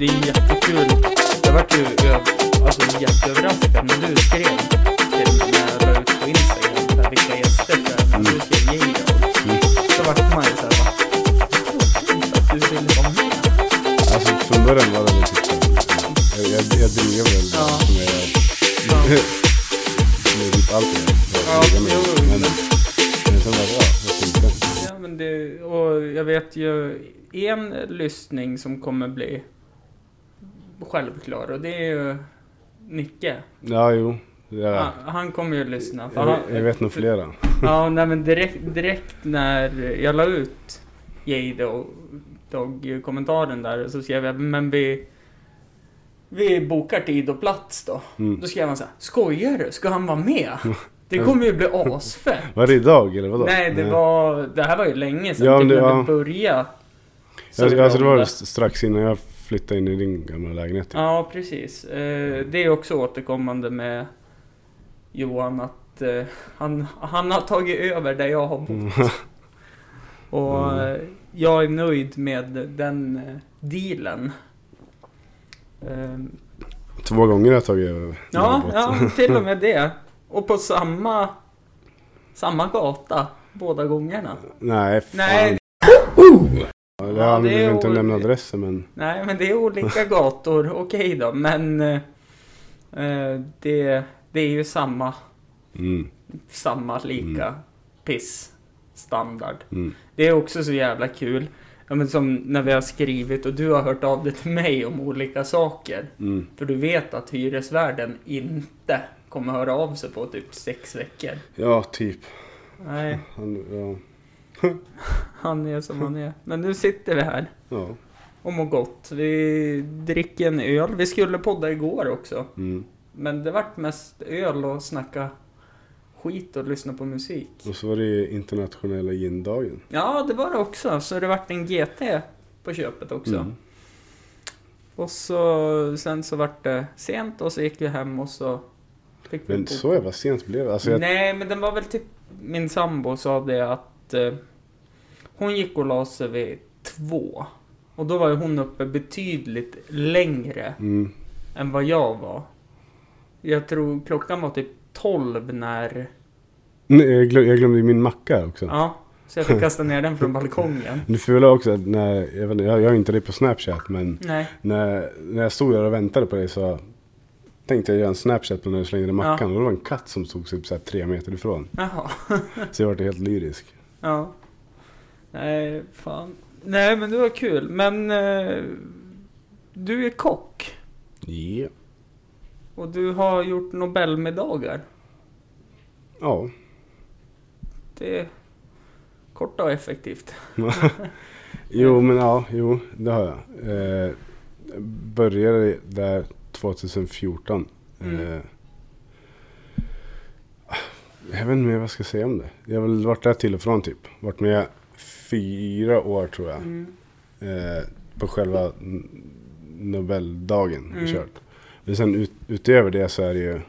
det är jättekul. Jag vart ju alltså, jätteöverraskad när du skrev till mig när jag la ut på Instagram här, vilka gäster så här, när du skrev J-Dog. Mm. Så vart man ju såhär va. Att du ville vara med. Alltså från början var det typ här, jag, jag, jag driver väl Ja. som jag gör. Ja. Med typ jag gör. Ja, Jag driver med. jo, Men, men sen var det, ja, inte? Ja, men det, och jag vet ju en lyssning som kommer bli självklar och det är ju Nicke. Ja, jo. Ja. Han, han kommer ju lyssna. För Jag, han, jag vet nog flera. Ja, nej men direkt, direkt när jag la ut J-Dog-kommentaren där så skrev jag men vi vi bokar tid och plats då. Mm. Då skrev han så här, skojar du? Ska han vara med? Det kommer ju bli asfett. Var det idag eller vadå? Nej, det var... Det här var ju länge sedan. Ja, typ det- när ja. vi började. Alltså, alltså det var strax innan jag flyttade in i din gamla lägenhet. typ. Ja, precis. Eh, det är också återkommande med Johan att eh, han, han har tagit över där jag har bott. Mm. Och Mm. eh, jag är nöjd med den dealen. Två gånger har jag tagit över. ja, ja, till och med det. Och på samma, samma gata båda gångerna. Nej, fan. Nej, Ja, Ja, det vill inte o- nämna adressen men. nej, men det är olika gator. Okej då, men eh, eh, det, det är ju samma, Mm, samma lika Mm. piss standard. mm. Det är också så jävla kul. Ja, men som när vi har skrivit och du har hört av dig till mig om olika saker. Mm. För du vet att hyresvärden inte kommer höra av sig på typ sex veckor. Ja, typ. Nej, Han, ja. han är som han är. Men nu sitter vi här ja. och mår gott. Vi dricker en öl. Vi skulle podda igår också. Mm. Men det vart mest öl och snacka skit och lyssna på musik. Och så var det ju internationella gin-dagen. Ja, det var det också. Så det vart en GT på köpet också. Mm. Och så sen så vart det sent och så gick vi hem och så fick vi Men så jävla sent blev det. Alltså jag, Nej, men den var väl typ... Min sambo sa det att eh, hon gick och la sig vid två. Och då var ju hon uppe betydligt längre mm. än vad jag var. Jag tror klockan var typ 12 när... Nej, jag, glöm, jag glömde min macka också. Ja, så jag fick kasta ner den från balkongen. Det fula också att när, jag, vet, jag, jag är inte dig på Snapchat men Nej. när, när jag stod där och väntade på dig så tänkte jag göra en Snapchat på när du slängde mackan och då var det en katt som stod typ så tre meter ifrån. Jaha. Så jag var helt lyrisk. Ja. Nej, fan. Nej, men det var kul. Men eh, du är kock. Ja. Och du har gjort Nobelmiddagar. Ja. Det är kort och effektivt. jo men ja, jo det har jag. Eh, började där 2014. Mm. Eh, jag vet inte mer vad jag ska säga om det. Jag har väl varit där till och från typ. Varit med fyra år tror jag. Mm. Eh, på själva Nobeldagen Mm. vi kört. Men sen ut, utöver det så är det ju...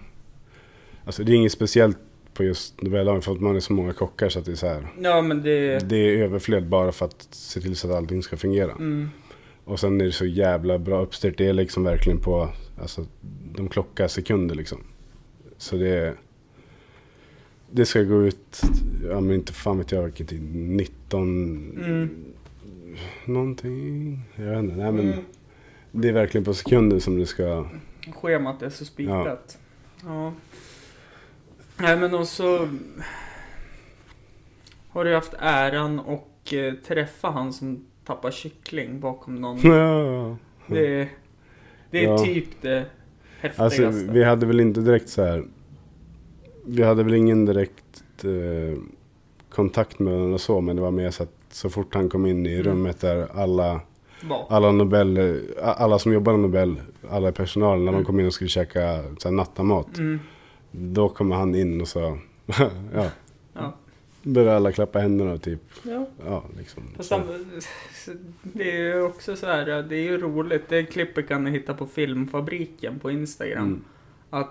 Alltså det är inget speciellt på just Nobeldagen för att man är så många kockar så att det är så här. Ja, men det... Det är överflöd bara för att se till så att allting ska fungera. Mm. Och sen är det så jävla bra uppstyrt. Det är liksom verkligen på, alltså de klockar sekunder liksom. Så det är, det ska gå ut, ja men inte fan vet jag vilken tid, 19 Mm. någonting. Jag vet inte, nej men Mm. det är verkligen på sekunden som det ska, Schemat är så spikat. Ja. Nej, men också... Har du haft äran och eh, träffa han som tappar kyckling bakom någon? ja. Det, det är Ja. typ det häftigaste. Alltså vi hade väl inte direkt så här. Vi hade väl ingen direkt eh, kontakt med varandra så. Men det var mer så att så fort han kom in i Mm. rummet där alla, alla Nobel, eh, alla som jobbar med Nobel, alla i personalen, när Mm. de kom in och skulle käka så här, nattamat. Mm. Då kommer han in och så, ja. Ja. Börjar alla klappa händerna typ, Ja. ja liksom. Fast det är ju också så här, det är ju roligt. Det klippet kan ni hitta på Filmfabriken på Instagram. Mm. Att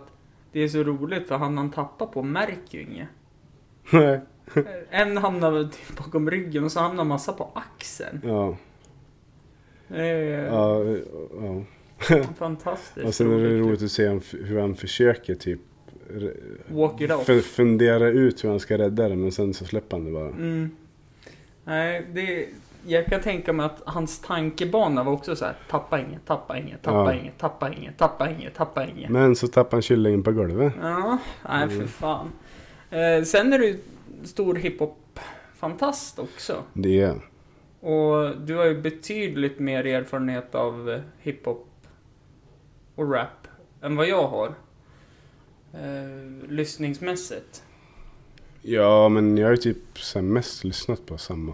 det är så roligt för han han tappar på märker ju inget. Nej. En hamnar typ bakom ryggen och så hamnar massa på axeln. ja. Ja, ja. fantastiskt Och sen är det roligt. roligt att se hur han försöker typ Walk it off. fundera ut hur han ska rädda det men sen så släpper han det bara. Mm. Nej, det... Jag kan tänka mig att hans tankebana var också så här. Tappa inget, tappa inget, tappa Ja. inget, tappa inget, tappa inget, tappa inget. Men så tappar han kyllingen på golvet. Ja, nej för Mm. fan. Eh, sen är du stor hiphop-fantast också. Det är Och du har ju betydligt mer erfarenhet av hiphop och rap än vad jag har. Eh, lyssningsmässigt. Ja, men jag har ju typ mest lyssnat på samma.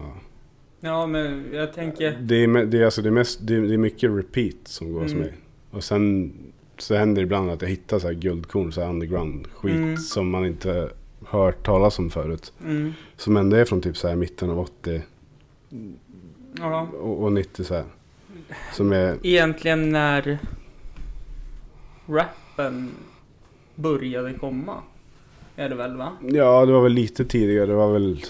Ja, men jag tänker... Det är, det är, alltså, det är, mest, det är, det är mycket repeat som går hos Mm. mig. Och sen så händer det ibland att jag hittar så här guldkorn, så här underground skit Mm. som man inte hört talas om förut. Mm, Som ändå är från typ så här mitten av 80 ja. och, och 90 så här. Som är, Egentligen när rappen började komma. Är det väl va? ja det var väl lite tidigare, det var väl,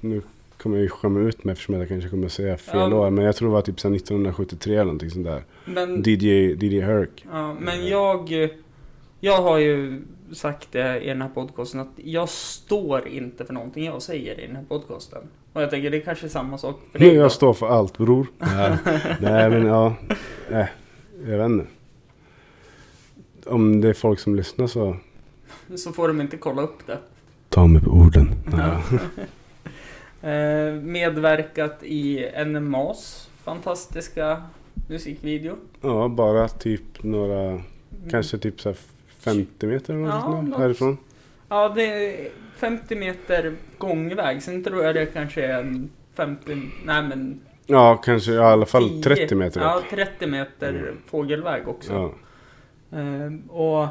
nu kommer jag ju skämma ut mig eftersom jag kanske kommer säga fel Ja. år. Men jag tror det var typ så här 1973 eller någonting sånt där. Men, DJ, DJ Herc. ja, men jag... Jag har ju sagt det i den här podcasten att jag står inte för någonting jag säger i den här podcasten. Och jag tänker det är kanske samma sak för dig. då. Jag står för allt bror. Nej, nej men ja. Nej, jag vet inte. Om det är folk som lyssnar så. Så får de inte kolla upp det. Ta mig på orden. Ja. Eh, medverkat i NMAs fantastiska musikvideo. ja, bara typ några, kanske typ så här 50 meter eller Ja, något härifrån. Ja, det är 50 meter gångväg. Sen tror jag det kanske är en 50, nej men Ja, kanske ja, i alla fall 10 30 meter Ja, upp. 30 meter Mm. fågelväg också. Ja. Eh, och,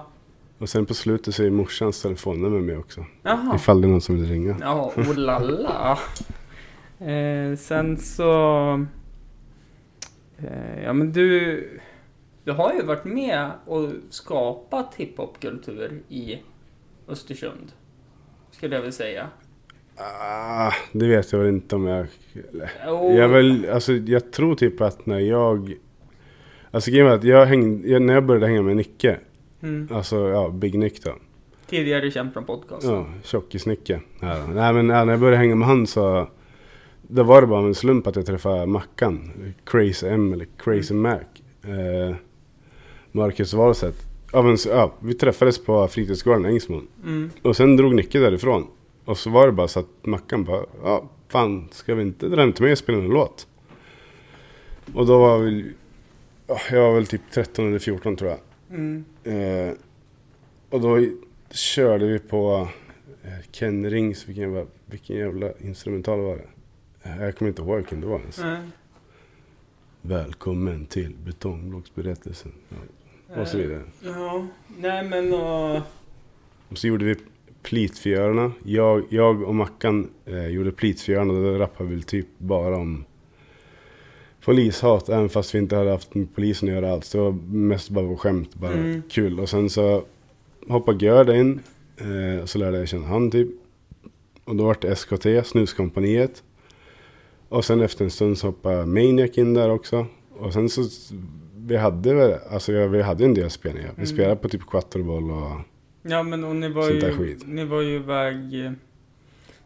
Och sen på slutet så är morsans telefonnummer med också. jaha. Ifall det är någon som vill ringa. Ja, oh la. Eh, sen så... Eh, ja men du... Du har ju varit med och skapat hiphopkultur i Östersund. Skulle jag vilja säga. Ah, det vet jag väl inte om jag... Och, Jag, väl, alltså, jag tror typ att när jag... Alltså grejen att jag hängde, jag, när jag började hänga med Nicke, mm, alltså ja, Big Nick då. tidigare känd från podcasten. Ja, tjockis-Nicke. Då. Nej men ja, när jag började hänga med han så... Då var det bara en slump att jag träffade Mackan. Crazy M eller Crazy Mac. Eh, Marcus Wahlstedt. En, ja, vi träffades på fritidsgården i Ängsmån. Mm, Och sen drog Nicke därifrån. Och så var det bara så att Mackan bara, ja fan ska vi inte dra hem till mig och spela en låt? Och då var vi, ja, jag var väl typ 13 eller 14 tror jag. Mm, Eh, och då körde vi på eh, Ken Rings, vilken vilken jävla instrumental var det? Eh, Jag kommer inte ihåg vilken det var ens. nej. Välkommen till betongblocksberättelsen. Ja, och så vidare. Ja, nej men och... Och så gjorde vi Plitfjörarna. Jag, jag och Mackan eh, gjorde Plitfjörarna då rappade vi typ bara om polishat. Även fast vi inte hade haft med polisen att göra alls. Det var mest bara på skämt, bara Mm. kul. Och sen så hoppade Görd in. Eh, så lärde jag känna han typ. Och då var det SKT, Snuskompaniet. Och sen efter en stund så hoppade Maniac in där också. Och sen så, vi hade väl, alltså vi hade en del spelningar. Vi Mm. spelade på typ Quattroboll och Ja men och ni var ju... skit. Ni var ju iväg... eh,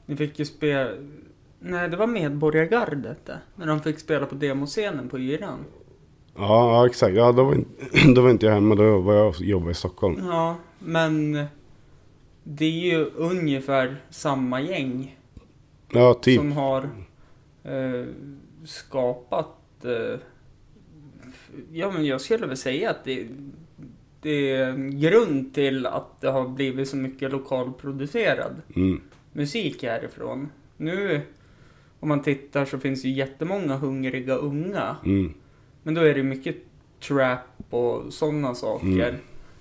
Ni fick ju spela... Nej, det var Medborgargardet det. När de fick spela på demoscenen på Yran. Ja, ja exakt. Ja, då var, inte, då var inte jag hemma. Då var jag och jobbade i Stockholm. Ja, men... Det är ju ungefär samma gäng Ja, typ. som har eh, skapat... Eh, ja, men jag skulle väl säga att det, det är en grund till att det har blivit så mycket lokalproducerad Mm. musik härifrån. Nu, om man tittar så finns ju jättemånga hungriga unga. Mm. Men då är det mycket trap och sådana saker. Mm.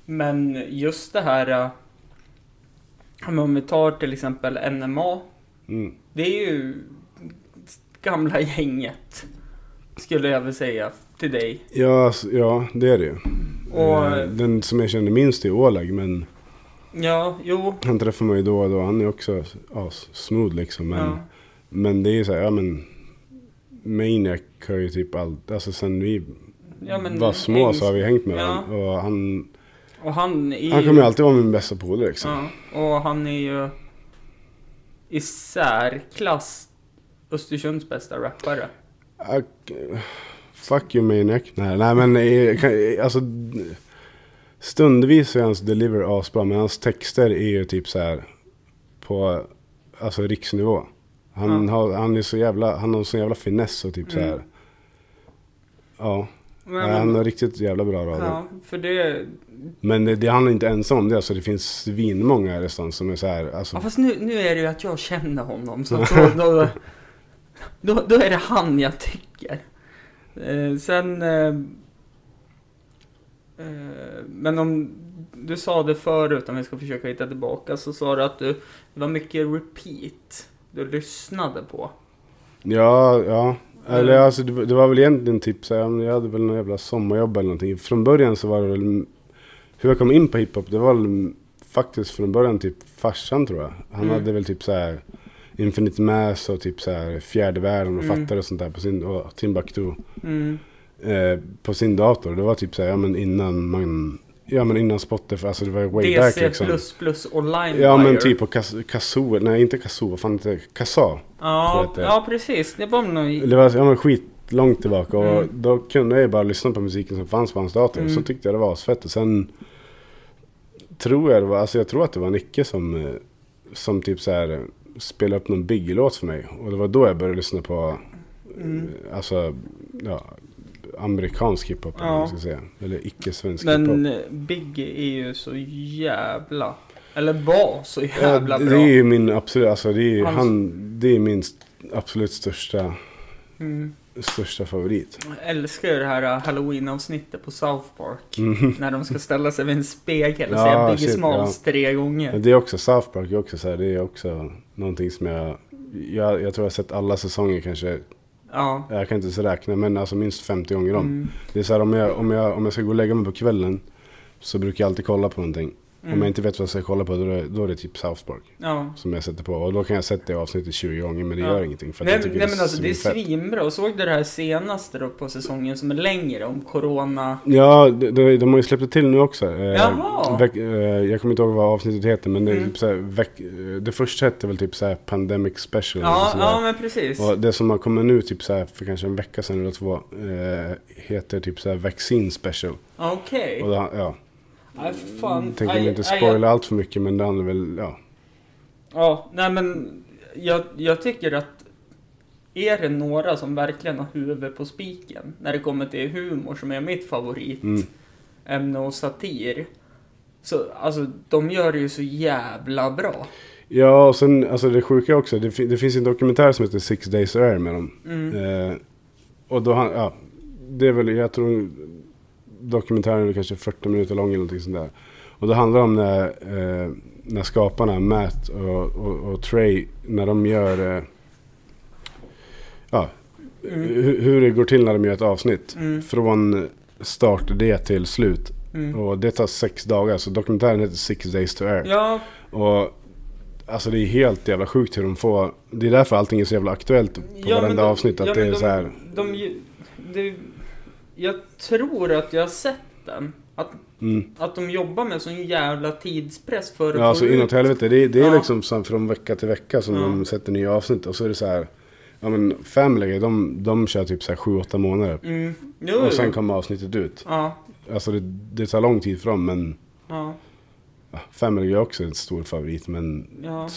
Men just det här... äh, Om vi tar till exempel NMA. Mm. Det är ju gamla gänget. Skulle jag väl säga till dig. Ja, alltså, ja, det är det ju. Och- Eh, Den som jag känner minst är Oleg, men Ja, jo. han träffar man ju då och då. Han är också ja, smooth liksom. Men, Ja. Men det är så här, ja men... Maniac har ju typ allt, alltså sen vi Ja, var små så har vi hängt med Ja. Och han, Och han är han kommer ju alltid vara min bästa polare liksom. Ja, och han är ju i särklass Östersunds bästa rappare. Fuck you Maniac. Nej, nej men eh, kan- alltså Stundvis är hans deliver asbra men hans texter är ju typ så här på alltså riksnivå. Han, Ja. har, han är så jävla, han har så jävla finess och typ så här. Mm. Ja, Men, han har riktigt jävla bra rader. ja, för det... Men det, det han är inte ensam om det. Alltså det finns svinmånga i stan som är så här. Alltså, Ja, fast nu, nu är det ju att jag känner honom, så då, då, då, då är det han jag tycker. Eh, sen... Eh, eh, men om du sa det förut, om vi ska försöka hitta tillbaka, så sa du att du, det var mycket repeat du lyssnade på. Ja, ja. Eller Mm. alltså det, det var väl egentligen typ så här, jag hade väl någon jävla sommarjobb eller någonting. Från början så var det väl, hur jag kom in på hiphop, det var väl faktiskt från början typ farsan tror jag. Han Mm. hade väl typ så här Infinite Mass och typ så här Fjärde Världen och Mm. Fattare och sånt där på sin, och Timbuktu. Mm. Eh, på sin dator. Det var typ så här, ja men innan man, ja men innan Spotify, alltså det var way back DC++ liksom. och LimeWire. Ja men typ på Kazoo, nej inte Kazoo, vad fan heter det? Kazaa. Ja, ja precis. Det var nog... Det var ja, men skit långt tillbaka och Mm. då kunde jag ju bara lyssna på musiken som fanns på hans dator. Mm. Så tyckte jag det var asfett. Och sen tror jag det var, alltså jag tror att det var Nicke som, eh, som typ så här eh, spelade upp någon Biggie-låt för mig. Och det var då jag började lyssna på, Mm. eh, alltså, ja, amerikansk hiphop Ja. ska säga. Eller icke-svensk hiphop. Men eh, Biggie är ju så jävla... Eller var så Ja, jävla det bra. är ju min absolut, alltså det är ju han, det är min absolut största, Mm. största favorit. Jag älskar ju det här uh, halloween-avsnittet på South Park. Mm. När de ska ställa sig vid en spegel och Ja, säga Biggie shit, Smalls tre gånger. Det är också, South Park är också så här, det är också någonting som jag, jag, jag tror jag har sett alla säsonger kanske, Ja. jag kan inte ens räkna, men alltså minst 50 gånger om. Mm. Det är så här om jag, om, jag, om jag ska gå och lägga mig på kvällen så brukar jag alltid kolla på någonting. Om Mm. jag inte vet vad jag ska kolla på då är, det- då är det typ South Park Ja. som jag sätter på. Och då kan jag sätta det avsnittet 20 gånger men det Ja. gör ingenting för Nej, jag tycker nej men alltså det är svinbra. Och såg du det här senaste då på säsongen som är längre om Corona? Ja, de, de, har ju släppt det till nu också. Eh, Jaha. veck- eh, jag kommer inte ihåg vad avsnittet heter men det Mm. typ så här, veck, eh, det första hette väl typ så här Pandemic Special. Ja, ja men precis. Och det som har kommit nu typ så här för kanske en vecka sedan eller två eh, heter typ så här Vaccine Special. Okej. Och då, ja, Nej, fan. tänker Aj, inte aj, spoila allt för mycket men det handlar väl, ja. Ja, nej men jag, jag tycker att är det några som verkligen har huvudet på spiken när det kommer till humor som är mitt favoritämne Mm. och satir. Så alltså, de gör det ju så jävla bra. Ja och sen, alltså det sjuka också, det, det finns en dokumentär som heter Six Days Air med dem. Mm. Eh, och då han, ja, det är väl, jag tror dokumentären är kanske 40 minuter lång eller någonting sånt där. Och det handlar om när, eh, när skaparna, Matt och, och, och Trey, när de gör, eh, ja, Mm. hur, hur det går till när de gör ett avsnitt. Mm. Från start det till slut. Mm. Och det tar sex dagar, så dokumentären heter Six Days to Air. Ja, Och alltså det är helt jävla sjukt hur de får... Det är därför allting är så jävla aktuellt på ja, varenda de- avsnitt. Att ja, det är de, så här... De, det, jag tror att jag har sett den. Att, Mm. att de jobbar med sån jävla tidspress för att Ja, alltså inåt helvete. Det, är- det är Ja. liksom så från vecka till vecka som Ja. de sätter nya avsnitt. Och så är det så här... Ja men Family, de, de kör typ så här 7-8 månader. Mm. Jo, Och sen kommer avsnittet ut. Ja, Alltså det, det tar lång tid för dem men... Ja, Family är också en stor favorit men... ja.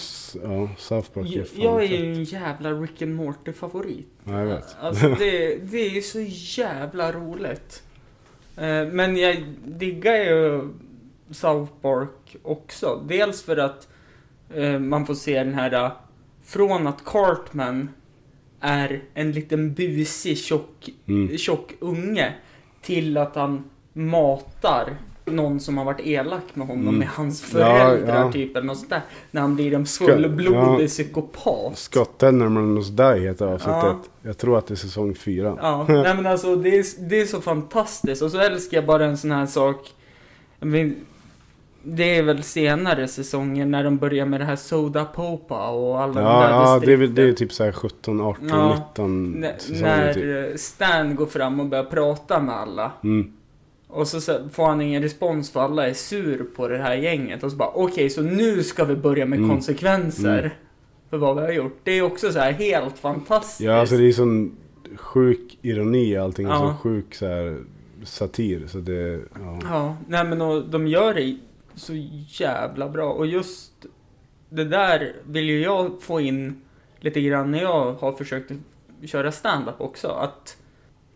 Ja, South Park är Jag, fan jag är ju en jävla Rick and Morty-favorit. Ja, jag vet. Alltså det, det är så jävla roligt. Eh, Men jag diggar ju South Park också. Dels för att eh, man får se den här... eh, Från att Cartman är en liten busig tjock, Mm. tjock unge till att han matar någon som har varit elak med honom Mm. med hans Ja, föräldrar ja. typ eller något sånt där. När han blir en fullblodig ja. psykopat. Scott Tenorman Must Die heter avsnittet. Ja. Jag tror att det är säsong fyra. Ja, nej men alltså det är, det är så fantastiskt och så älskar jag bara en sån här sak. Men, det är väl senare säsonger när de börjar med det här Soda Popa och alla de Ja, där ja det, är, väl- distrikten. det är typ så här 17, 18, Ja. 19 N- säsonger typ. när eh, Stan går fram och börjar prata med alla. Mm. Och så, så får han ingen respons för alla är sur på det här gänget. Och så bara okej, så nu ska vi börja med Mm. konsekvenser. Mm. För vad vi har gjort. Det är också så här helt fantastiskt. Ja, alltså det är sån sjuk ironi i allting. Ja. Och så sjuk så här satir. Så det, ja. Ja, nej men och, de gör det så jävla bra. Och just det där vill ju jag få in lite grann när jag har försökt köra stand-up också. Att,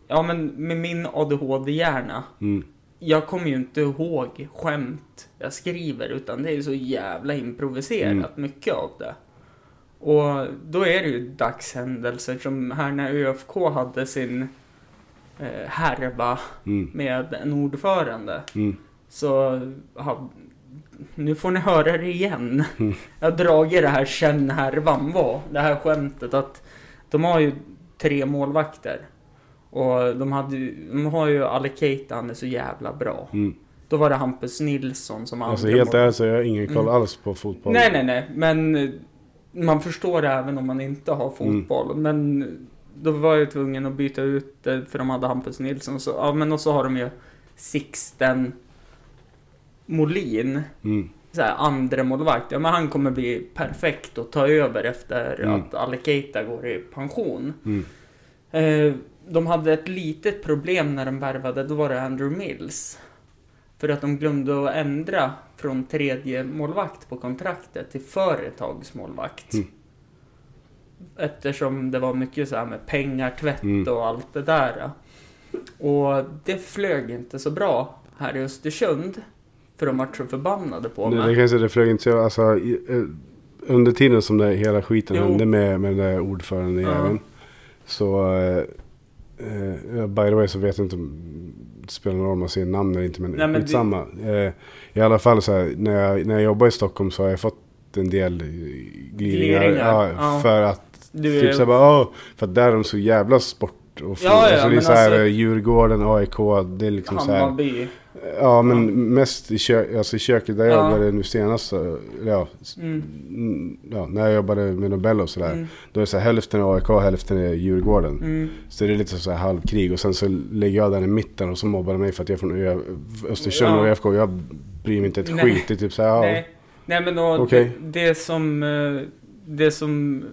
ja men med min ADHD-hjärna. Mm. Jag kommer ju inte ihåg skämt jag skriver utan det är så jävla improviserat Mm. mycket av det. Och då är det ju dagshändelser som här när ÖFK hade sin eh, härva Mm. med en ordförande. Mm. Så ha, nu får ni höra det igen. Mm. Jag har dragit det här känn härvan var. Det här skämtet att de har ju tre målvakter. Och de, hade, de har ju Ali Keita, han är så jävla bra. Mm. Då var det Hampus Nilsson som Alltså helt ärligt så har jag ingen koll Mm. alls på fotboll. Nej, nej, nej. Men eh, man förstår det även om man inte har Mm. fotboll. Men då var jag tvungen att byta ut det för de hade Hampus Nilsson. Så, ja, men och så har de ju Sixten Molin. Mm. Så här, andra målvakt. Ja, men han kommer bli perfekt att ta över efter Mm. att Keita går i pension. Mm. Eh, de hade ett litet problem när de värvade, då var det Andrew Mills. För att de glömde att ändra från tredje målvakt på kontraktet till företagsmålvakt. Mm. Eftersom det var mycket så här med pengar, tvätt Mm. och allt det där. Och det flög inte så bra här i Östersund. För de var så förbannade på Det, mig. det kan jag säga, det flög inte så, alltså, eh, under tiden som det hela skiten Jo. hände med, med den där ordföranden Ja. jäveln. Så, eh, by the way så vet jag inte om det spelar någon roll om man säger namn eller inte, men, Nej, men det- skitsamma. Eh, I alla fall så här, när jag, när jag jobbar i Stockholm så har jag fått en del glidningar. Gliringar, Ja. För att, Du typ så här, bara, åh, för att där är de så jävla sport och. Ja, ja, alltså, det är så här, alltså- Djurgården, AIK, det är liksom så här. Hammarby. Ja, men Ja. mest i, kö alltså i köket där jag Ja. jobbade nu senast. Ja, Mm. ja, när jag jobbade med Nobel och sådär. Mm. Då är det så här, hälften är AIK, hälften är Djurgården. Mm. Så det är lite så här halvkrig. Och sen så lägger jag där i mitten och så mobbar de mig för att jag är från Ö Östersund Ja. och ÖFK. Jag bryr mig inte ett Nej. skit. Det är typ så här, ja. Nej. Nej men och Okej. det, det som eh, Det som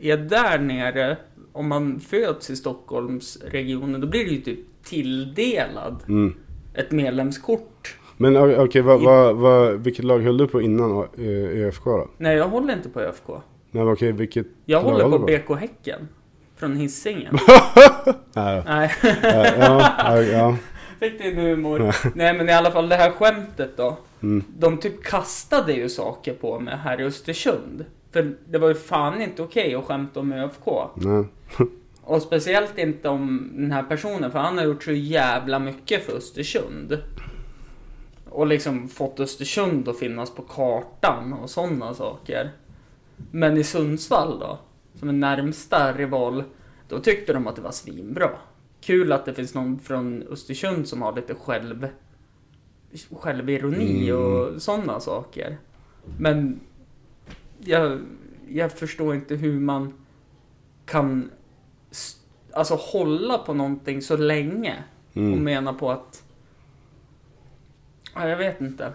är där nere Om man föds i Stockholmsregionen Då blir det ju typ tilldelad Mm. ett medlemskort. Men okej, vad, vad, vad, vilket lag höll du på innan eh, ÖFK då? Nej, jag håller inte på ÖFK. Nej okej, vilket Jag håller på du BK Häcken. Från Hisingen. Nej, Nej, ja, ja, ja. fick din humor. Nej men i alla fall det här skämtet då. Mm. De typ kastade ju saker på mig här i Östersund. För det var ju fan inte okej att skämta om ÖFK. Nej. Och speciellt inte om den här personen, för han har gjort så jävla mycket för Östersund. Och liksom fått Östersund att finnas på kartan och sådana saker. Men i Sundsvall då, som är närmsta rival, då tyckte de att det var svinbra. Kul att det finns någon från Östersund som har lite själv, självironi Mm. och sådana saker. Men jag, jag förstår inte hur man kan alltså hålla på någonting så länge och Mm. mena på att ja, jag vet inte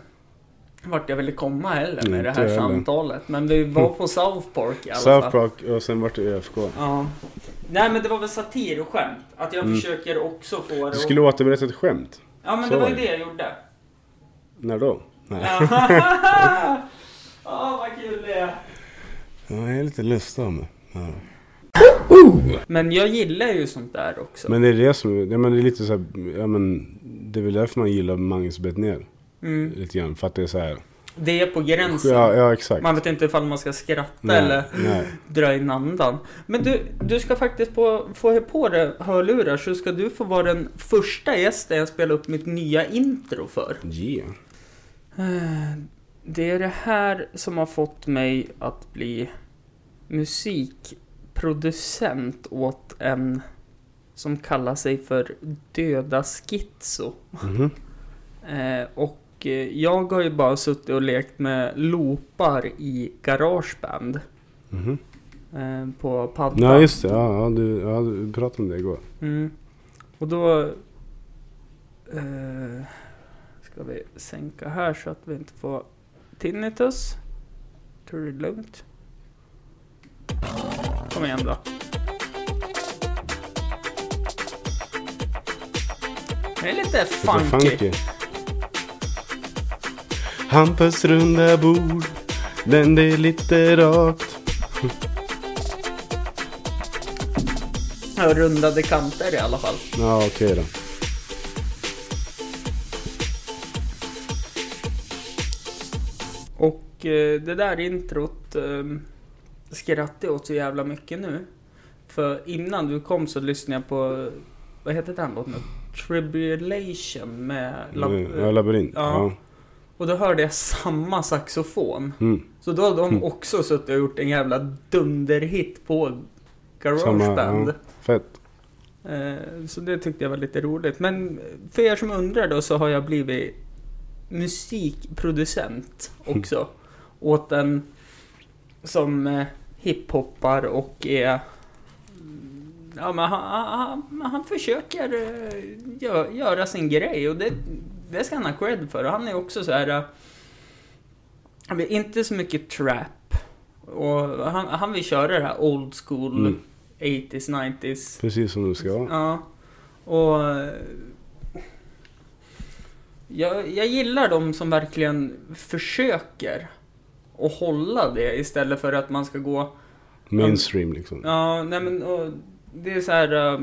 vart jag ville komma heller med det här heller. samtalet. Men vi var på South Park i alla fall. South Park och sen vart det ÖFK. Ja. Nej men det var väl satir och skämt. Att jag Mm. försöker också få det Du skulle återberätta ett skämt. Ja men så det var ju det. jag gjorde. När då? Nej. Ja, Ja, vad kul det är. Ja, jag är lite lustig om det. Ja. Men jag gillar ju sånt där också. Men det är det som, ja, men det är lite så här, ja men det är väl därför man gillar Magnus ner Mm. lite grann. För att det är så här. Det är på gränsen. Ja, ja exakt. Man vet inte ifall man ska skratta Nej, eller nej. dra in andan. Men du, du ska faktiskt på, få ha på dig hörlurar så ska du få vara den första gästen jag spelar upp mitt nya intro för. Yeah. Eh, Det är det här som har fått mig att bli musikproducent åt en som kallar sig för Döda Schizo. Mhm. Eh, och eh, jag har ju bara suttit och lekt med loopar i Garageband. Eh, på paddan. Ja just det, ja, ja, du, ja, du pratade om det igår. Mm. Och då... Eh, ska vi sänka här så att vi inte får tinnitus. Tror det är lugnt. Kom igen då. Det är lite Lite funky. funky. Hampus runda bord, den är lite rakt. Rundade kanter i alla fall. Ja okej då. Och eh, det där introt eh, skrattar jag åt så jävla mycket nu. För innan du kom så lyssnade jag på, vad heter den låten? Tribulation med... Lab- Ja, labyrint. Ja. Ja. och då hörde jag samma saxofon. Mm. Så då har de Mm. också suttit och gjort en jävla dunderhit på Garageband. ja. Fett. Eh, Så det tyckte jag var lite roligt. Men för er som undrar då så har jag blivit musikproducent också. Åt en som eh, hiphoppar och är... Ja men han, han, han försöker eh, gö- göra sin grej och det, det ska han ha cred för. Han är också så här... eh, Han vill inte så mycket trap. Och han, han vill köra det här old school, Mm. 80s, 90s. Precis som du ska. Ja. Och... eh, Jag, jag gillar de som verkligen försöker att hålla det istället för att man ska gå... Mainstream liksom. Ja, nej men och, det är så här... eh,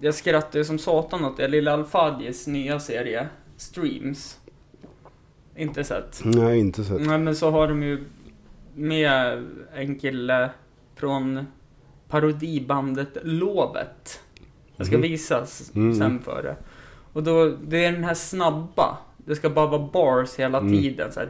Jag skrattar ju som satan åt det. Lilla Alfadjis nya serie Streams. Inte sett. Nej, inte sett. Nej men så har de ju med en kille från parodibandet Lovet. Jag ska Mhm. visa Mm. sen för det. Och då, det är den här snabba. Det ska bara vara bars hela Mm. tiden. Så här.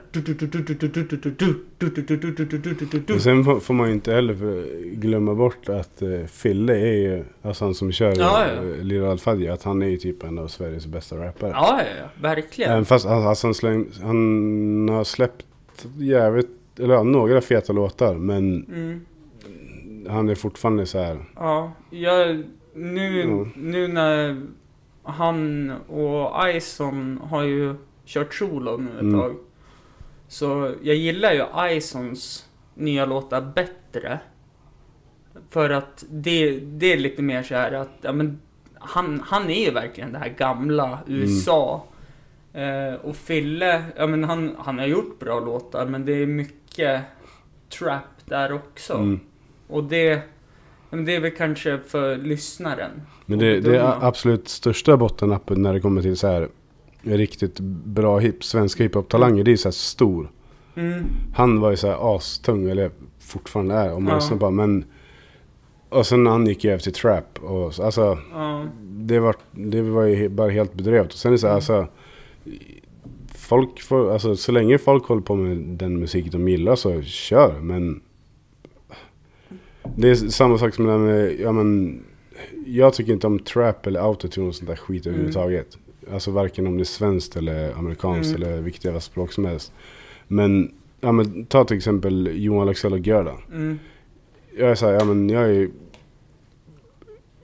Sen får- man ju inte heller glömma bort att eh, Fille är ju, alltså han som kör Ja, ja. eh, Lil Alfadji, att han är ju typ en av Sveriges bästa rappare. Ja, ja, verkligen. Även fast alltså, alltså, han, släng, han har släppt jävligt, eller ja, några feta låtar, men Mm. han är fortfarande så här. Ja, jag, nu, Ja. nu när han och Ison har ju kört solo nu ett Mm. tag. Så jag gillar ju Isons nya låtar bättre. För att det, det är lite mer så här att, ja men han, han är ju verkligen det här gamla USA. Eh, och Fille, ja men han, han har gjort bra låtar men det är mycket trap där också. Mm. Och det, men det är väl kanske för lyssnaren. Men det, det är absolut största bottennappet när det kommer till så här riktigt bra hip, svenska hiphop-talanger, det är så här stor. Mm. Han var ju så här astung, eller fortfarande är, om man Ja. lyssnar på men Och sen han gick över till trap och så, alltså Ja. det var, det var ju bara helt bedrövligt. Och sen är det så här, Mm. alltså Folk får, alltså så länge folk håller på med den musik de gillar så kör. Men det är samma sak som med, ja men Jag tycker inte om trap eller autotune och sånt där skit Mm. överhuvudtaget. Alltså varken om det är svenskt eller amerikanskt Mm. eller vilket jävla språk som helst. Men, ja men ta till exempel Johan Lexell och Gerda. Mm. Jag är såhär, ja men jag är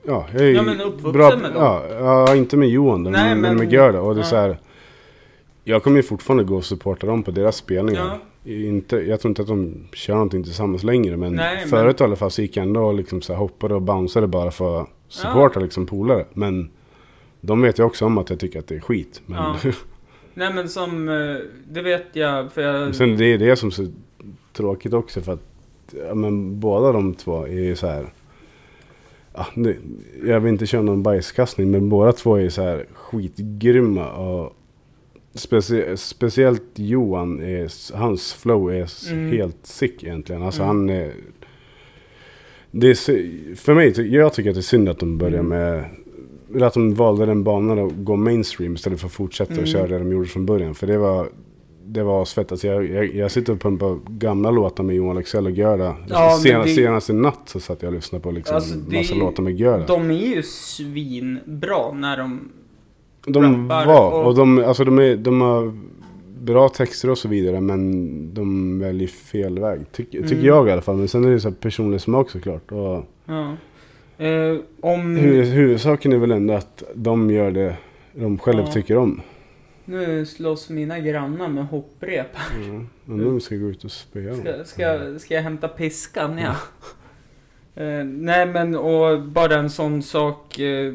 Ja, jag är Ja, men uppvuxen bra, med dem. Ja, ja, inte med Johan då, Nej, men, men men- med Gerda. Och det är ja. så här. Jag kommer ju fortfarande gå och supporta dem på deras spelningar. Ja. Inte, jag tror inte att de kör någonting tillsammans längre. Men Nej, men- förut i alla fall så gick jag ändå och liksom så här hoppade och bounceade bara för att supporta liksom polare. Men de vet ju också om att jag tycker att det är skit. Men Ja. Nej men som, eh, det vet jag för jag... sen det är det som är så tråkigt också för att ja, men båda de två är ju så här. Ja, det, jag vill inte köra någon bajskastning men båda två är så här skitgrymma. Och specie, speciellt Johan, är, hans flow är Mm. helt sick egentligen. Alltså Mm. han är... Det är, för mig, jag tycker att det är synd att de börjar Mm. med... eller Att de valde den banan och gå mainstream istället för att fortsätta Mm. och köra det de gjorde från början. För det var... Det var svett. Alltså jag, jag, jag sitter och pumpar gamla låtar med Johan Lexell och Gerda. Ja, men senast, det- senast i natt så satt jag och lyssnade på liksom Alltså, det- massa låtar med Gerda. De är ju svinbra när de... De rappar var, och- och de, alltså de, är, de har bra texter och så vidare men de väljer fel väg. Ty, Tycker Mm. jag i alla fall. Men sen är det så här personlig smak såklart. Och Ja. Eh, om... hu- huvudsaken är väl ändå att de gör det de själva Ja. tycker om. Nu slåss mina grannar med hopprep. Mm. Undrar om vi ska gå ut och spöa. Ska, ska, ska jag hämta piskan? Ja. Eh, nej men och bara en sån sak. Eh,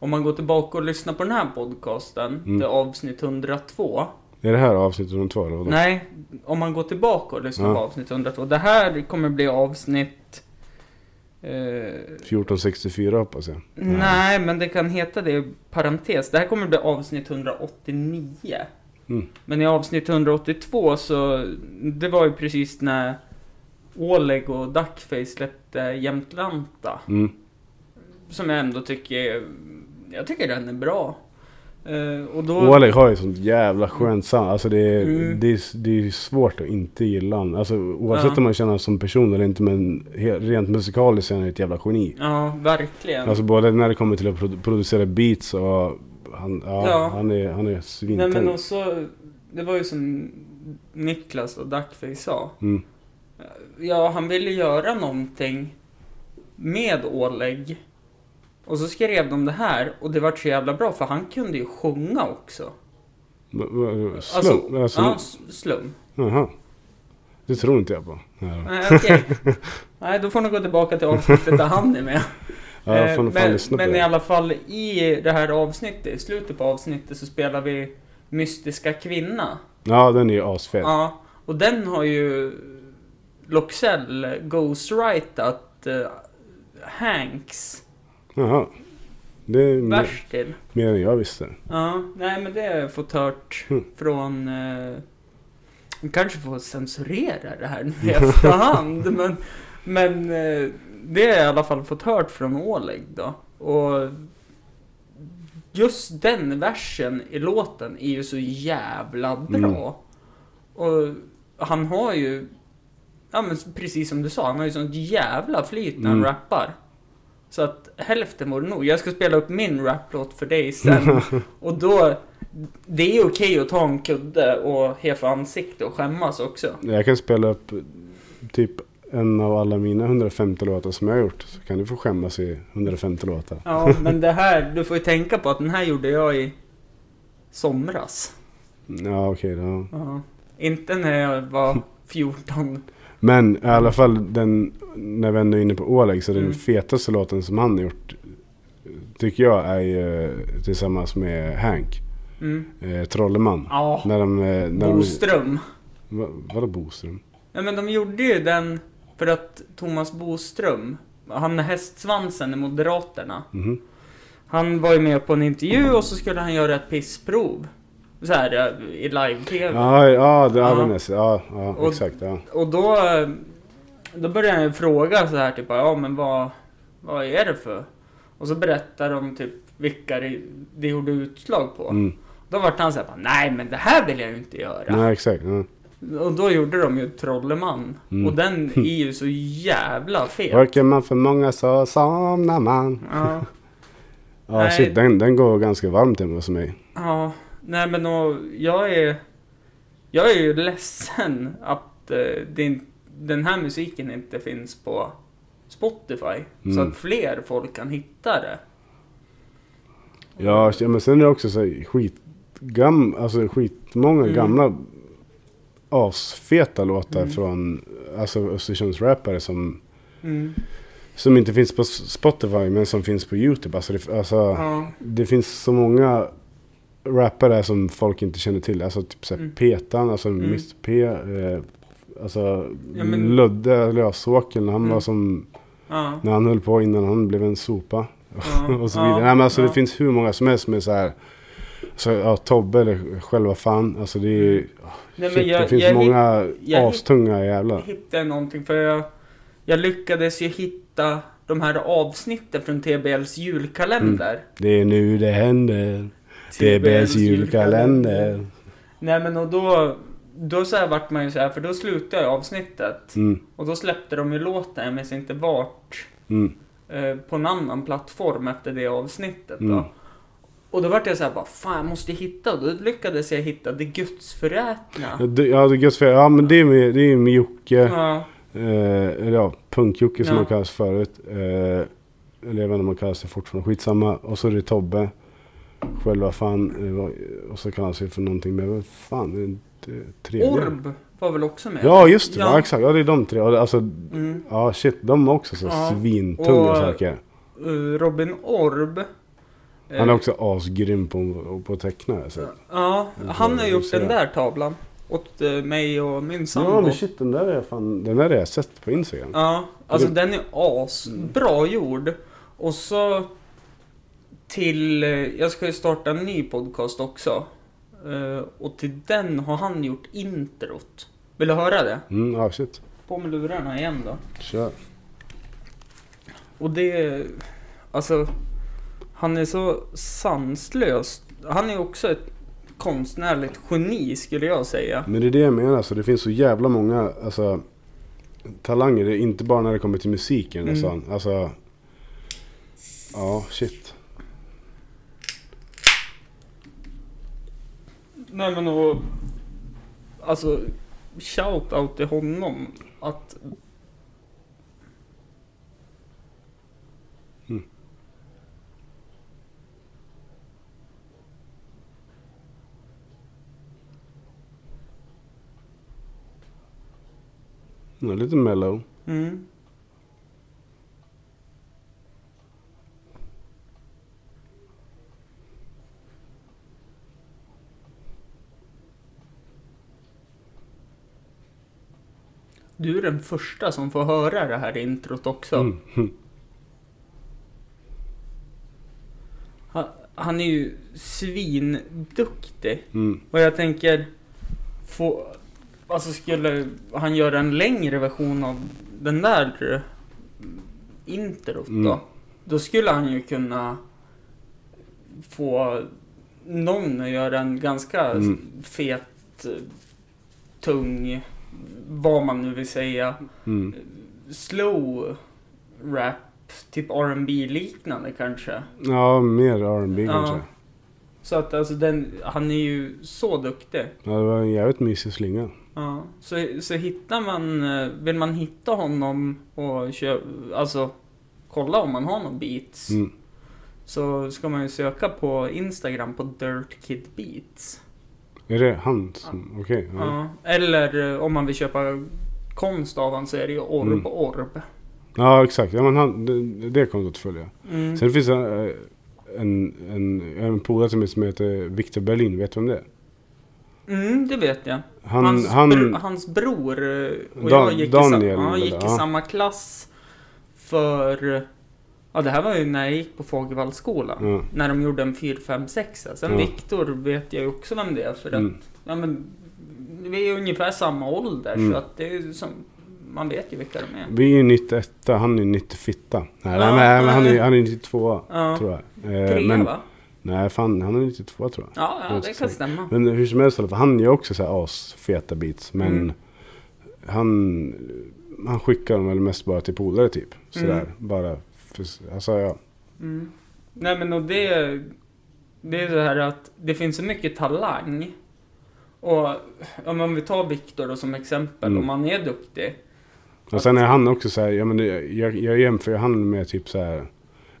om man går tillbaka och lyssnar på den här podcasten. Mm. Det är avsnitt 102. Är det här avsnittet om två eller vadå? Nej, om man går tillbaka och lyssnar Ja. på avsnitt 102. Det här kommer bli avsnitt... Eh, 1464 hoppas jag. nej, men det kan heta det i parentes. Det här kommer bli avsnitt 189. Mm. Men i avsnitt 182 så, det var ju precis när Oleg och Duckface släppte Jämtlanta. Mm. Som jag ändå tycker, jag tycker den är bra. Eh, och då... Oleg har ju sånt jävla skönt sound. Alltså det är, Mm. det, är, det är svårt att inte gilla honom. Alltså oavsett Ja. om man känner honom som person eller inte. Men rent musikaliskt är han ett jävla geni. Ja, verkligen. Alltså både när det kommer till att produ- producera beats och han, ja, Ja. han är, han är Nej svintänk. men också, det var ju som Niklas och Duckface sa. Mm. Ja, han ville göra någonting med Oleg. Och så skrev de det här och det var så jävla bra för han kunde ju sjunga också. Slum? Alltså, ja, s- slum. Jaha. Det tror inte jag på. Ja, Nej, okej. Nej, då får ni gå tillbaka till avsnittet där han är med. ja Eh, fan men lyssna på men i alla fall i det här avsnittet, i slutet på avsnittet så spelar vi Mystiska Kvinna. Ja, den är ju asfet. Ja, och den har ju Loxell ghostwritat uh, Hanks Jaha. Det är mer, till. mer än jag visste. Ja, nej men det har jag fått hört Mm. från... Uh, kanske får censurera det här nu i efterhand. men men eh, det har jag i alla fall fått hört från Oleg då. Och just den versen i låten är ju så jävla bra. Mm. Och han har ju, ja men precis som du sa, han har ju sånt jävla flyt när han Mm. rappar. Så att hälften vore nog. Jag ska spela upp min raplåt för dig sen. och då, det är okej att ta en kudde och hefa ansikte och skämmas också. Jag kan spela upp typ en av alla mina 150 låtar som jag har gjort. Så kan du få skämmas i 150 låtar. Ja, men det här, du får ju tänka på att den här gjorde jag i somras. Ja, okej då. Ja. Inte när jag var 14. Men i alla fall den, när vi ändå är inne på Oleg, så den Mm. fetaste låten som han har gjort tycker jag är ju tillsammans med Hank, Mm. eh, Trolleman. Ja, När de... eh, När de Boström. va, vadå Boström? Ja men de gjorde ju den för att Thomas Boström, han med hästsvansen i Moderaterna. Mhm. Han var ju med på en intervju och så skulle han göra ett pissprov. Så här eh, i live-tv. Ja, ja, det Ja. ja. Ja, ja Och- exakt. Ja. Och då, eh, då började han ju fråga så här typ, ja men vad, vad är det för? Och så berättar de typ vilka det, det gjorde utslag på. Mm. Då vart han såhär, nej men det här vill jag ju inte göra. Nej, exakt. Ja. Och då gjorde de ju Trolleman. Mm. Och den är ju så jävla fet. Orkar man för många så somnar man. Ja, Ja, shit, den, den går ganska varmt hemma hos mig. ja, nej men och, jag är... Jag är ju ledsen att eh, det, den här musiken inte finns på Spotify. Så Mm. att fler folk kan hitta det. Ja, men sen är det också så här skitgam, alltså skitmånga Mm. gamla asfeta låtar Mm. från alltså Östersundsrappare som, Mm. som inte finns på Spotify men som finns på YouTube. Alltså det, alltså, Ja, det finns så många rappare som folk inte känner till. Alltså typ såhär Mm. Petan, alltså Mm. Mr P. Eh, alltså Ja, men- Ludde Lösåker när han Mm. var som, ja, när han höll på innan han blev en sopa. ja, och så vidare. Nej, men alltså det finns hur många som helst som är så här. Så, ja, Tobbe eller själva fan. Alltså det är Nej, men shit, jag- det finns jag många jag astunga jävlar. hittade någonting för jag, jag lyckades ju hitta de här avsnitten från TBLs julkalender. Det är nu det händer. Det bäst julkalender. Nej men och då, då så här vart man ju så här, för då slutade avsnittet. Mm, Och då släppte de ju låten, jag minns inte vart, mm, eh, på en annan plattform efter det avsnittet då. Mm. Och då vart jag så här bara, fan jag måste hitta. Och då lyckades jag hitta Det Ja, Gudsförrätna. det, ja, det gött för, ja men det är med, det är med Jocke. Ja. Eh, ja, Punk-Jocke som Ja. han kallas förut. Eh, eller jag vet inte om han kallas det fortfarande. Skitsamma. Och så är det Tobbe. Själva fan. eh, Och så kallas det för någonting med, vad fan, tredje. Orb var väl också med? Ja just det, Ja. ja. exakt. Ja det är de tre. Alltså, Mm. ja shit. De är också så Ja. svintunga Och- saker. Uh, Robin Orb. Han är eh, också asgrym på, på att teckna. Alltså. Ja, han har gjort så den där tavlan. Åt eh, mig och min sambo. Ja men shit, den där är fan, den där har jag sett på Instagram. Ja, alltså den är asbra gjord. Och så till, eh, jag ska ju starta en ny podcast också. Eh, Och till den har han gjort introt. Vill du höra det? Mm, ja shit. På med lurarna igen då. Kör. Och det, alltså, han är så sanslös. Han är också ett konstnärligt geni skulle jag säga. Men det är det jag menar, alltså, det finns så jävla många alltså, talanger, inte bara när det kommer till musiken. Mm. Alltså, alltså, ja, shit. Nej men och, alltså, shout out till honom. Att Ja, lite mellow. Mm. Du är den första som får höra det här introt också. Mm. hm. Han, han är ju svinduktig. Mm. Och jag tänker, få, alltså skulle han göra en längre version av den där eh, introt då? Mm. Då skulle han ju kunna få någon att göra en ganska Mm. fet, eh, tung, vad man nu vill säga, Mm. slow rap, typ R&B liknande kanske. Ja, mer R&B Ja. kanske. Så att alltså den, han är ju så duktig. Ja, det var en jävligt mysig slinga. Ja, så, så hittar man, eh, vill man hitta honom och köpa, alltså kolla om man har någon beats. Mm. Så ska man ju söka på Instagram på Dirt Kid Beats. Är det han som, okej. ja. Ja. Eller eh, om man vill köpa konst av honom så är det ju Orb Mm. Orb. ja, exakt. Ja, men han, det, det kontot följer jag. Mm. Sen finns det eh, en, en, en polare till mig som heter Victor Berlin, vet du om det är? Mm, det vet jag. Han, hans, han, bro, hans bror eh, och Dan- jag gick, i, Daniel, sam- ja, gick i samma klass för... Ja, det här var ju när jag gick på Fågelvallskolan. Ja. När de gjorde en 4, 5, 6. Sen Ja. Viktor vet jag ju också vem det är. För att, Mm. ja men, vi är ungefär samma ålder. Mm. Så att det är ju som, man vet ju vilka de är. Vi är ju 91, han är 90 fitta. Nej, Ja, nej, men han nej. är, han är 92 Ja. tror jag. Eh, Tre men, va? nej, fan han är 92 tror jag. Ja, ja jag det kan stämma. Men hur som helst fall, han gör också så här asfeta beats. Men Mm. han, han skickar dem väl mest bara till polare typ. Sådär, Mm. bara. För, alltså ja. Mm. Nej men och det, det är så här att det finns så mycket talang. Och om man vill ta Viktor då som exempel, Mm. om han är duktig. Och sen är han också så här, ja men jag, jag jämför han med typ så här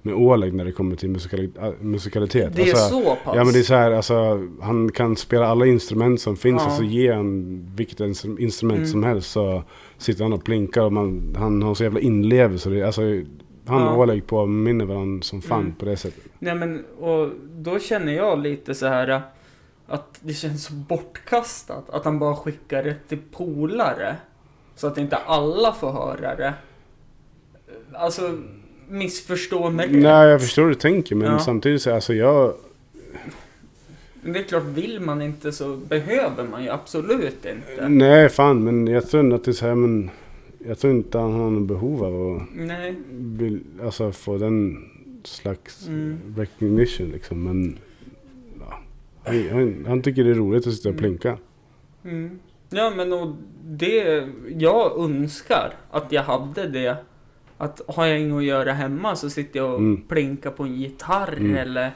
med Oleg när det kommer till musikali, äh, musikalitet. Det är Alltså, så pass. Ja men det är så här, alltså han kan spela alla instrument som finns Ja. och så ger han vilket instru- instrument Mm. som helst så sitter han och plinkar och man, han har så jävla inlevelse. Det, alltså, han och Oleg påminner varandra som fan Mm. på det sättet. Nej men, och då känner jag lite så här att det känns så bortkastat att han bara skickar det till polare. Så att inte alla får höra det. Alltså, missförstå mig rätt. Nej jag förstår hur du tänker men Ja. samtidigt så alltså jag... Men det är klart, vill man inte så behöver man ju absolut inte. Nej fan men jag tror ändå att det är så här men... Jag tror inte han har någon behov av att Nej. vill, alltså, få den slags Mm. recognition liksom. Men ja, han, han, han tycker det är roligt att sitta och Mm. plinka. Mm. Ja men och det, jag önskar att jag hade det. Att har jag inget att göra hemma så sitter jag och Mm. plinkar på en gitarr Mm. eller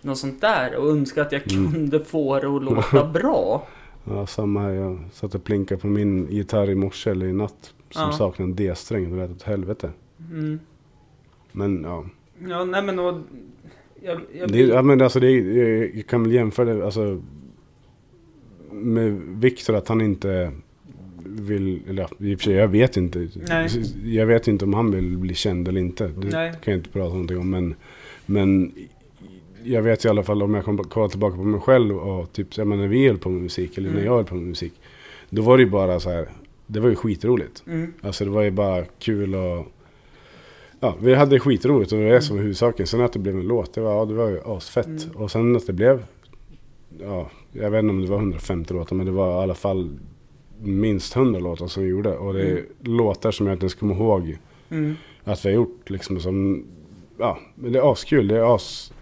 något sånt där och önskar att jag Mm. kunde få det att låta bra. Ja, samma här. Jag satt och plinkade på min gitarr i morse eller i natt. Som Ja. saknar en D-sträng. Det var ett helvete. Mm. Men ja. Ja, nej men och, jag, jag Det, ja men alltså det, jag kan väl jämföra det alltså, med Viktor att han inte vill, eller i och för sig jag vet inte. Nej. Jag vet inte om han vill bli känd eller inte. Det Nej. kan jag inte prata någonting om. Men, men jag vet i alla fall om jag kommer kolla tillbaka på mig själv och typ jag menar, när vi höll på med musik eller när Mm. jag höll på med musik. Då var det ju bara så här, det var ju skitroligt. mm, Alltså det var ju bara kul och... Ja, vi hade skitroligt och det var det som var huvudsaken. Sen att det blev en låt, det var, ja, det var ju asfett. Mm. Och sen att det blev... Ja, jag vet inte om det var 150 låtar men det var i alla fall minst 100 låtar som vi gjorde. Och det är Mm. låtar som jag inte ens kommer ihåg mm. att vi har gjort. Liksom som... Ja, men det är askul. Det är as...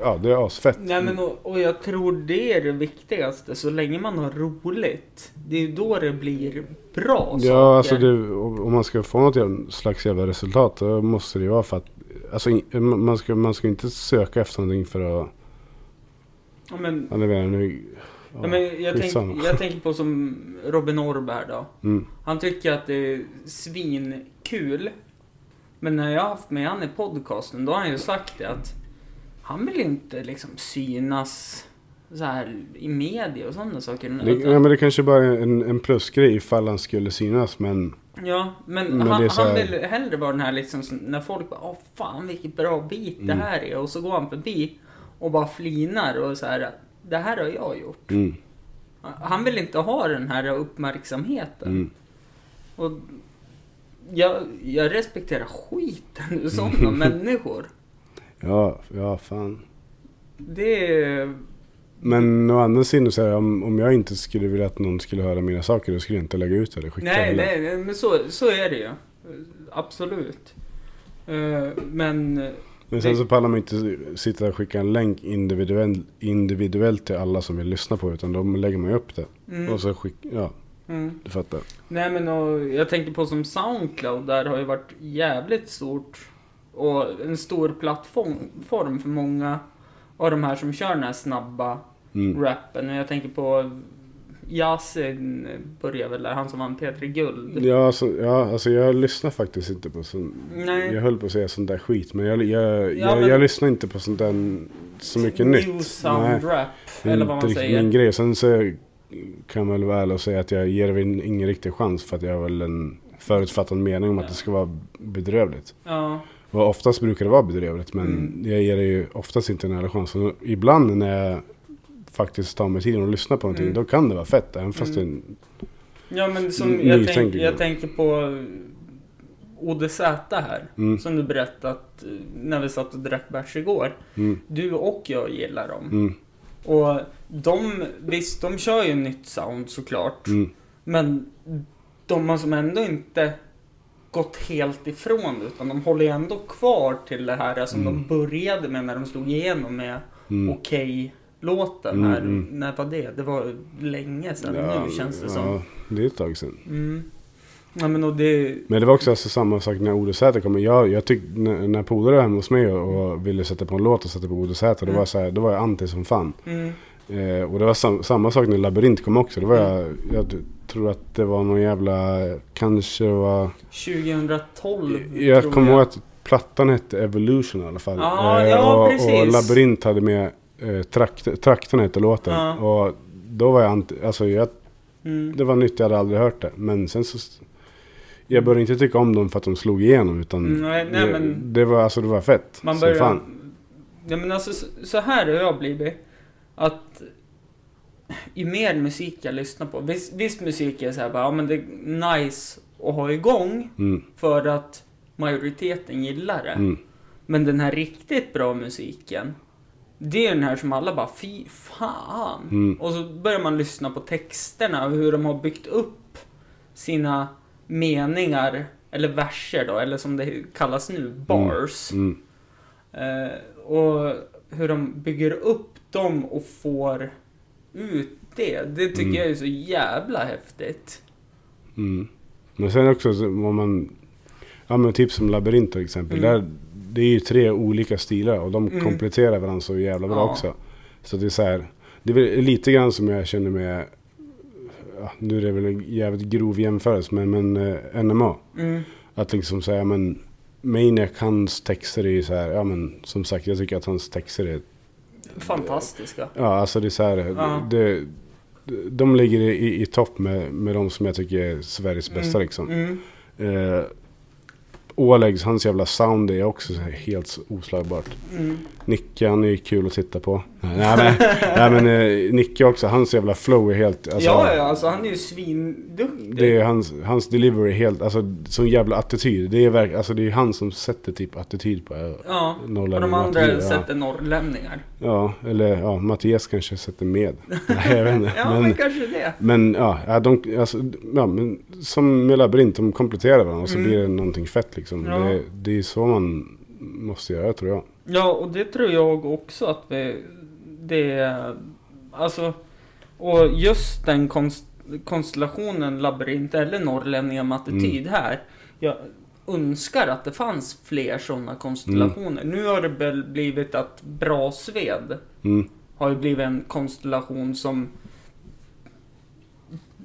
Ja, det är asfett. Nej men och, och jag tror det är det viktigaste. Så länge man har roligt. Det är ju då det blir bra saker. Ja, alltså det, om man ska få något slags jävla resultat då måste det ju vara för att... Alltså man ska, man ska inte söka efter någonting för att... Ja, men, Ja, jag nu. ja, men jag, tänk, jag tänker på som Robin Orberg då. Mm. Han tycker att det är svinkul. Men när jag har haft med han i podcasten, då har han ju sagt det att han vill inte liksom synas så här i media och sådana saker. Det, ja, men det kanske bara är en, en plusgrej ifall han skulle synas men... Ja, men, Men det han, är så han här- vill hellre vara den här liksom, som- när folk bara Åh fan vilket bra det Mm. här är. Och så går han förbi och bara flinar och så här. Det här har jag gjort. Mm, Han vill inte ha den här uppmärksamheten. mm. Och jag, jag respekterar skiten ur sådana människor. Ja, ja fan. Det är... Men å andra sidan så här, om, om jag inte skulle vilja att någon skulle höra mina saker då skulle jag inte lägga ut eller skicka Nej, eller. nej, nej, men så, så är det ju. Absolut. Eh, Men... Men sen så pallar man inte sitta och skicka en länk individuell, individuellt till alla som vill lyssna på utan då lägger man ju upp det. Mm, Och så skick, ja, mm. du fattar. Nej men och jag tänker på som Soundcloud, där har ju varit jävligt stort och en stor plattform form för många av de här som kör den här snabba Mm. rappen. Jag tänker på Yasin började väl där, han som vann P3 Guld. Ja, alltså, ja, alltså jag lyssnar faktiskt inte på sånt. Nej. Jag höll på att säga sånt där skit men jag, jag, Ja, jag, men- jag lyssnar inte på sånt där så mycket New nytt. sound rap, Det är eller vad man säger. min grej. Sen så kan man väl vara ärlig och säga att jag ger det väl ingen riktig chans för att jag har väl en förutfattad mening om att det ska vara bedrövligt. Ja, Och oftast brukar det vara bedrövligt men Mm. jag ger det ju oftast inte en ärlig chans. Och ibland när jag faktiskt tar mig tiden och lyssnar på någonting Mm. då kan det vara fett. Även fast Mm. det ja men som jag, tänk, jag tänker på ODZ här. Mm. Som du berättat eh, när vi satt och drack bärs igår. Mm. Du och jag gillar dem. Mm. Och de, visst de kör ju nytt sound såklart. Mm. Men de har som ändå inte gått helt ifrån utan de håller ändå kvar till det här som Mm. de började med när de slog igenom med Mm. Okej-låten. Mm, här. mm. När var det? Det var länge sedan nu känns det ja, som. det är ett tag sedan. Mm. Ja men det... Men det var också alltså samma sak när Ode Säter kom. Jag, jag tyckte när, när polare var hemma hos mig och, och ville sätta på en låt och sätta på Ode Säter. Då, Mm. var jag så här, då var jag anti som fan. Eh, och det var sam, samma sak när Labyrint kom också. Då var jag, jag tror att det var någon jävla, kanske var... 2012 Jag tror kommer ihåg att plattan hette Evolution i alla fall. Ja, Eh, ja, och, precis. och Labyrint hade med eh, trakt, Trakten hette låten. Ja. Och då var jag alltså jag, Mm. det var nytt, jag hade aldrig hört det. Men sen så... Jag började inte tycka om dem för att de slog igenom utan Mm, nej, nej, det, men- det var alltså det var fett. Man fan. Ja men alltså så- så här har jag blivit. Att ju mer musik jag lyssnar på. Viss, viss musik är så här bara, ja men det är nice att ha igång. Mm, För att majoriteten gillar det. mm, Men den här riktigt bra musiken. Det är den här som alla bara, fy fan. Mm. Och så börjar man lyssna på texterna och hur de har byggt upp sina meningar. Eller verser då, eller som det kallas nu, bars. mm, Eh, och hur de bygger upp dem och får ut det. Det tycker Mm. jag är så jävla häftigt. mm. Men sen också så om man... Ja men typ som Labyrint till exempel. Mm. Där, det är ju tre olika stilar och de Mm. kompletterar varandra så jävla bra Ja. också. Så det är så här, det är väl lite grann som jag känner med, ja, nu är det väl en jävligt grov jämförelse, men, men eh, NMA. Mm. Att liksom säga, men Maniac, hans texter är ju så här, ja men som sagt, jag tycker att hans texter är, Fantastiska. ja alltså det är så här, Ja. det, de ligger i, i, topp med, med de som jag tycker är Sveriges bästa Mm. liksom. Mm. Eh, Olegs, hans jävla sound är också helt oslagbart. Mm. Nicke, han är ju kul att titta på. Nej men, nej, men eh, Nicke också, hans jävla flow är helt... Alltså, ja, ja, alltså han är ju svinduktig. Det är hans, hans delivery är helt, alltså sån jävla attityd. Det är verk, alltså det är han som sätter typ attityd på eh, Ja, och de andra ja. sätter norrlänningar. Ja, eller ja, Mattias kanske sätter med. Nej, jag vet inte. Ja, men, men, kanske det. men ja, ja, de, alltså, ja, men som med labyrint, de kompletterar varandra och så Mm. blir det någonting fett liksom. Ja. Det, det är så man måste göra tror jag. Ja, och det tror jag också att vi... Det... Alltså... Och just den konst, konstellationen labyrint eller norrlänningar med attityd Mm. här. Jag önskar att det fanns fler sådana konstellationer. Nu har det väl blivit att Brasved Mm. har ju blivit en konstellation som...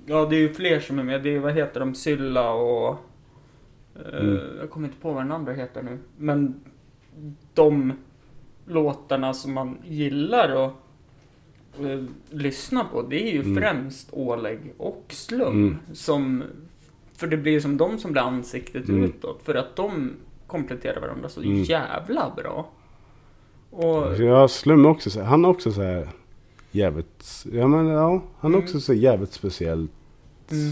Ja, det är ju fler som är med. Det är, vad heter de? Sylla och... eh, Mm. Jag kommer inte på vad den andra heter nu. Men de låtarna som man gillar att eh, lyssna på, det är ju Mm. främst Oleg och Slum. Mm. Som, för det blir som de som blir ansiktet Mm. utåt. För att de kompletterar varandra så Mm. jävla bra. Och... Ja, Slum också, så- han är också så här jävligt, ja men ja, han är Mm. också så jävligt speciellt. Mm.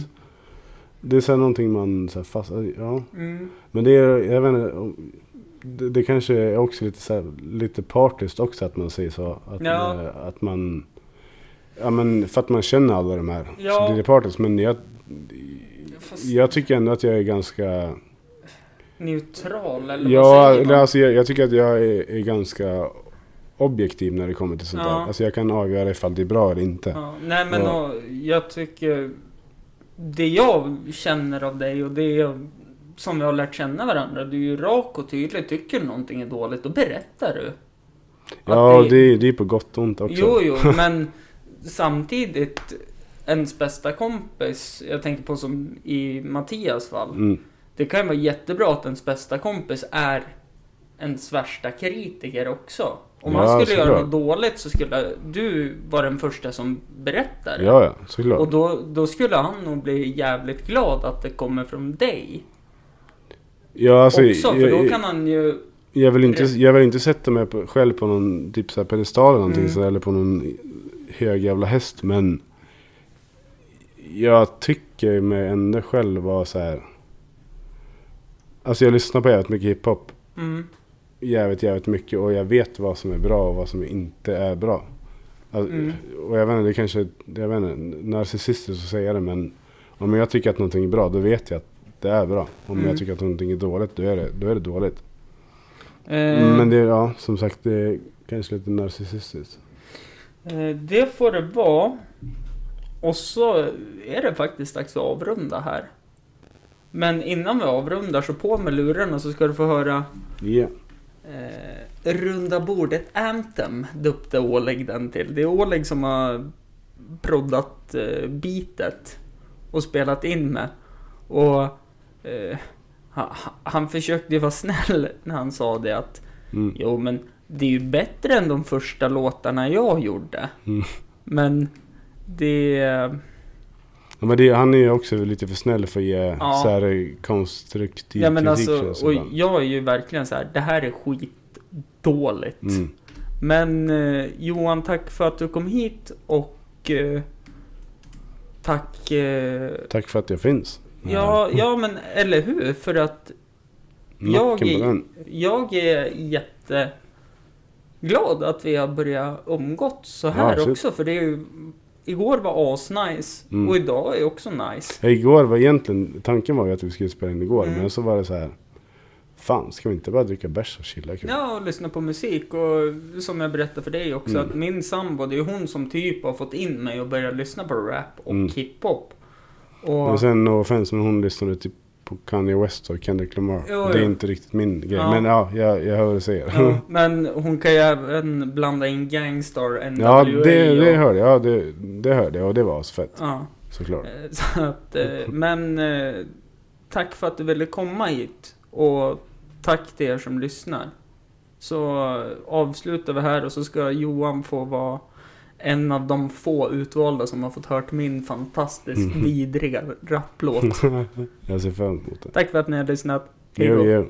Det är så här någonting man så här fast, ja. Mm. Men det är, jag vet inte, det, det kanske är också lite så här, lite partiskt också att man säger så. Att, Ja. eh, att man, ja men för att man känner alla de här. Ja. Så blir det partiskt. Men jag, Fast jag tycker ändå att jag är ganska, neutral eller ja, vad säger man? alltså jag, jag tycker att jag är, är ganska objektiv när det kommer till sånt Ja. där. Alltså jag kan avgöra ifall det är bra eller inte. Ja, nej men och, jag tycker det jag känner av dig och det jag, som vi har lärt känna varandra, du är ju rak och tydlig. Tycker du någonting är dåligt, då berättar du. Ja, det, är- det är på gott och ont också. Jo, jo, men samtidigt ens bästa kompis, jag tänker på som i Mattias fall. Mm. Det kan ju vara jättebra att ens bästa kompis är ens värsta kritiker också. Om Ja, han skulle göra såklart. något dåligt så skulle du vara den första som berättar. Ja, ja, såklart. Och då, då skulle han nog bli jävligt glad att det kommer från dig ja, alltså, också. För jag, då kan han ju... jag, vill inte, jag vill inte sätta mig på, själv på någon typ så här pedestal eller någonting Mm. så, eller på någon hög jävla häst. Men jag tycker mig ändå själv vara så här. Alltså jag lyssnar på jävligt mycket hiphop. Mm, Jävligt, jävligt mycket. Och jag vet vad som är bra och vad som inte är bra. Alltså, Mm. Och jag vet inte, det kanske jag vet inte, narcissistiskt att säga det men om jag tycker att någonting är bra då vet jag att det är bra. Om Mm. jag tycker att någonting är dåligt då är det, då är det dåligt. eh, Men det är, ja, som sagt, det är kanske lite narcissistiskt. eh, det får det vara. Och så är det faktiskt dags att avrunda här. Men innan vi avrundar så på med lurarna så ska du få höra Ja. eh, Runda bordet Anthem döpte Oleg den till. Det är Oleg som har proddat eh, beatet och spelat in med. Och eh, han, han försökte vara snäll när han sa det att Mm. jo men det är ju bättre än de första låtarna jag gjorde. Mm. Men det... Ja, men det, han är ju också lite för snäll för att ge Ja. så här konstruktiv Ja men kritik. alltså, och jag är ju verkligen så här, det här är skitdåligt. mm. Men eh, Johan, tack för att du kom hit och eh, tack... Eh, Tack för att jag finns. Ja, ja, men eller hur? För att jag är, jag är jätteglad att vi har börjat umgått så här Ja, också. För det är ju, igår var asnice Mm. och idag är också nice. Ja, igår var egentligen, tanken var ju att vi skulle spela in igår. Mm. Men så var det så här. Fan, ska vi inte bara dricka bärs och chilla kul? Ja, och lyssna på musik och som jag berättade för dig också Mm. att min sambo, det är hon som typ har fått in mig och börjat lyssna på rap och Mm. hiphop. Och Men sen no offense, men hon lyssnade typ på Kanye West och Kendrick Lamar. Jo, det är jo. inte riktigt min grej. Ja. Men ja, jag, jag hör vad du säger. Ja, men hon kan ju även blanda in Gangstar, NWA Ja, det, det och, hörde jag. Ja, det, det hörde jag och det var så fett. Ja, Såklart. eh, så att, eh, men eh, tack för att du ville komma hit. Och tack till er som lyssnar. Så avslutar vi här och så ska Johan få vara en av de få utvalda som har fått hört min fantastiskt Mhm. vidriga rapplåt. jag ser fram emot det. Tack för att ni har lyssnat. Hej då.